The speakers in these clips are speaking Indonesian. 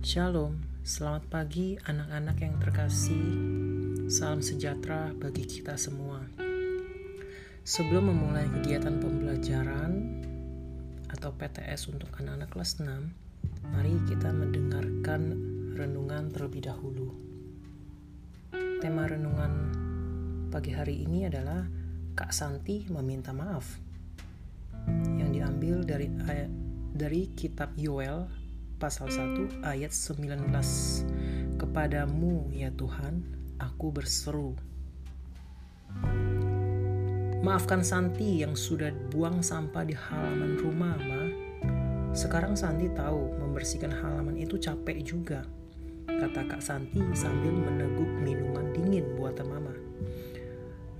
Shalom, selamat pagi anak-anak yang terkasih. Salam sejahtera bagi kita semua. Sebelum memulai kegiatan pembelajaran atau PTS untuk anak-anak kelas 6, mari kita mendengarkan renungan terlebih dahulu. Tema renungan pagi hari ini adalah Kak Santi meminta maaf. Yang diambil dari dari kitab Yoel pasal 1 ayat 19 Kepadamu ya Tuhan aku berseru Maafkan Santi yang sudah buang sampah di halaman rumah, Ma. Sekarang Santi tahu membersihkan halaman itu capek juga. Kata Kak Santi sambil meneguk minuman dingin buatan Mama.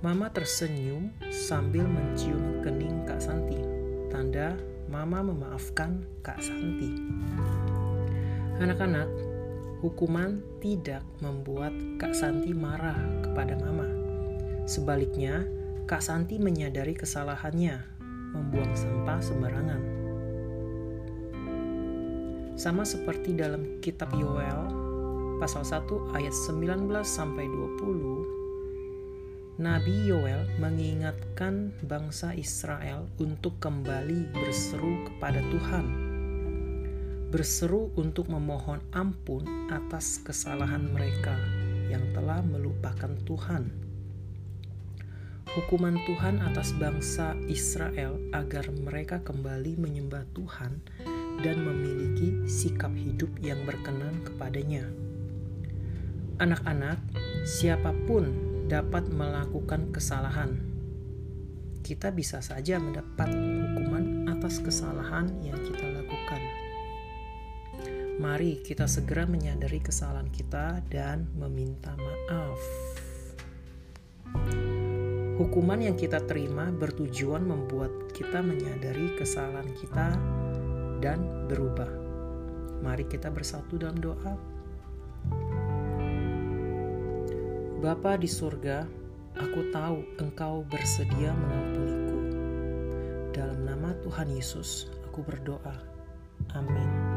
Mama tersenyum sambil mencium kening Kak Santi. Tanda Mama memaafkan Kak Santi. Anak-anak, hukuman tidak membuat Kak Santi marah kepada Mama. Sebaliknya, Kak Santi menyadari kesalahannya, membuang sampah sembarangan. Sama seperti dalam kitab Yoel pasal 1 ayat 19 sampai 20, Nabi Yoel mengingatkan bangsa Israel untuk kembali berseru kepada Tuhan berseru untuk memohon ampun atas kesalahan mereka yang telah melupakan Tuhan. Hukuman Tuhan atas bangsa Israel agar mereka kembali menyembah Tuhan dan memiliki sikap hidup yang berkenan kepadanya. Anak-anak, siapa pun dapat melakukan kesalahan. Kita bisa saja mendapat hukuman atas kesalahan yang kita Mari kita segera menyadari kesalahan kita dan meminta maaf. Hukuman yang kita terima bertujuan membuat kita menyadari kesalahan kita dan berubah. Mari kita bersatu dalam doa. Bapa di surga, aku tahu Engkau bersedia mengampuniku. Dalam nama Tuhan Yesus, aku berdoa. Amin.